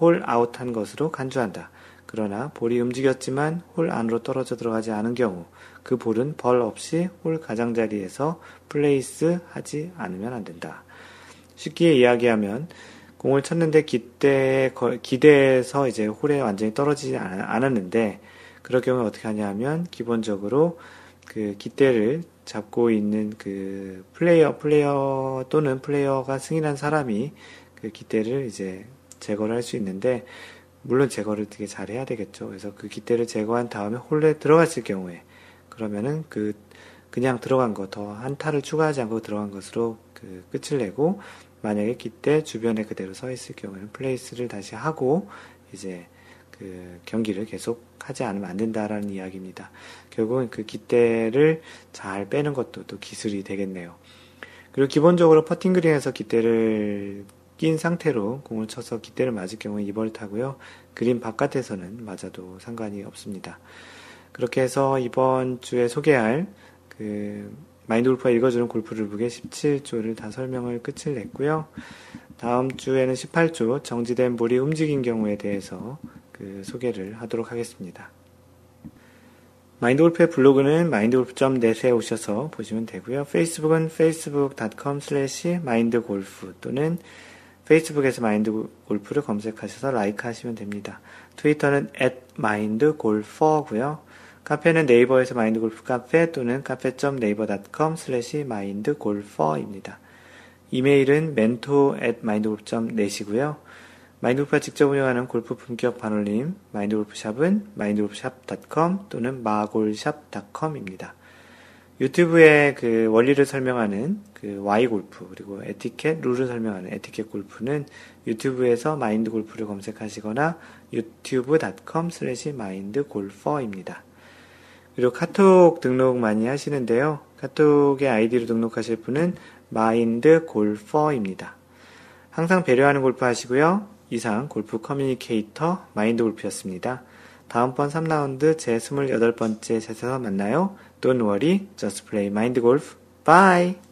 홀 아웃한 것으로 간주한다. 그러나 볼이 움직였지만 홀 안으로 떨어져 들어가지 않은 경우 그 볼은 벌 없이 홀 가장자리에서 place 하지 않으면 안 된다. 쉽게 이야기하면 공을 쳤는데 깃대 깃대에서 이제 홀에 완전히 떨어지지 않았는데 그럴 경우에 어떻게 하냐면 기본적으로 그 깃대를 잡고 있는 그 플레이어 플레이어 또는 플레이어가 승인한 사람이 그 깃대를 이제 제거를 할 수 있는데 물론 제거를 되게 잘 해야 되겠죠. 그래서 그 깃대를 제거한 다음에 홀에 들어갔을 경우에 그러면은 그 그냥 들어간 거 더 한 타를 추가하지 않고 들어간 것으로 그 끝을 내고 만약에 기대 주변에 그대로 서 있을 경우에는 플레이스를 다시 하고 이제 그 경기를 계속 하지 않으면 안 된다라는 이야기입니다. 결국은 그 기대를 잘 빼는 것도 또 기술이 되겠네요. 그리고 기본적으로 퍼팅 그린에서 기대를 낀 상태로 공을 쳐서 기대를 맞을 경우에 2벌 타고요. 그린 바깥에서는 맞아도 상관이 없습니다. 그렇게 해서 이번 주에 소개할 그 마인드 골프가 읽어주는 골프를 북의 17조를 다 설명을 끝을 냈고요. 다음 주에는 18조 정지된 볼이 움직인 경우에 대해서 그 소개를 하도록 하겠습니다. 마인드 골프의 블로그는 mindgolf.net에 오셔서 보시면 되고요. 페이스북은 facebook.com slash mindgolf 또는 페이스북에서 마인드 골프를 검색하셔서 like 하시면 됩니다. 트위터는 mindgolfer고요. 카페는 네이버에서 마인드 골프 카페 또는 cafe.naver.com slash mindgolfer입니다. 이메일은 mentor at mindgolf.net이고요. 마인드골프가 직접 운영하는 골프 품격 반올림 마인드골프샵은 마인드골프샵.com 또는 마골샵.com입니다. 유튜브에 그 원리를 설명하는 그 Why 골프 그리고 에티켓 룰을 설명하는 에티켓 골프는 유튜브에서 마인드 골프를 검색하시거나 youtube.com slash mindgolfer입니다. 그리고 카톡 등록 많이 하시는데요. 카톡의 아이디로 등록하실 분은 mindgolfer입니다. 항상 배려하는 골프 하시고요. 이상 골프 communicator 마인드 골프였습니다. 다음번 3라운드 제 28번째 샷에서 만나요. Don't worry, just play mind golf. Bye!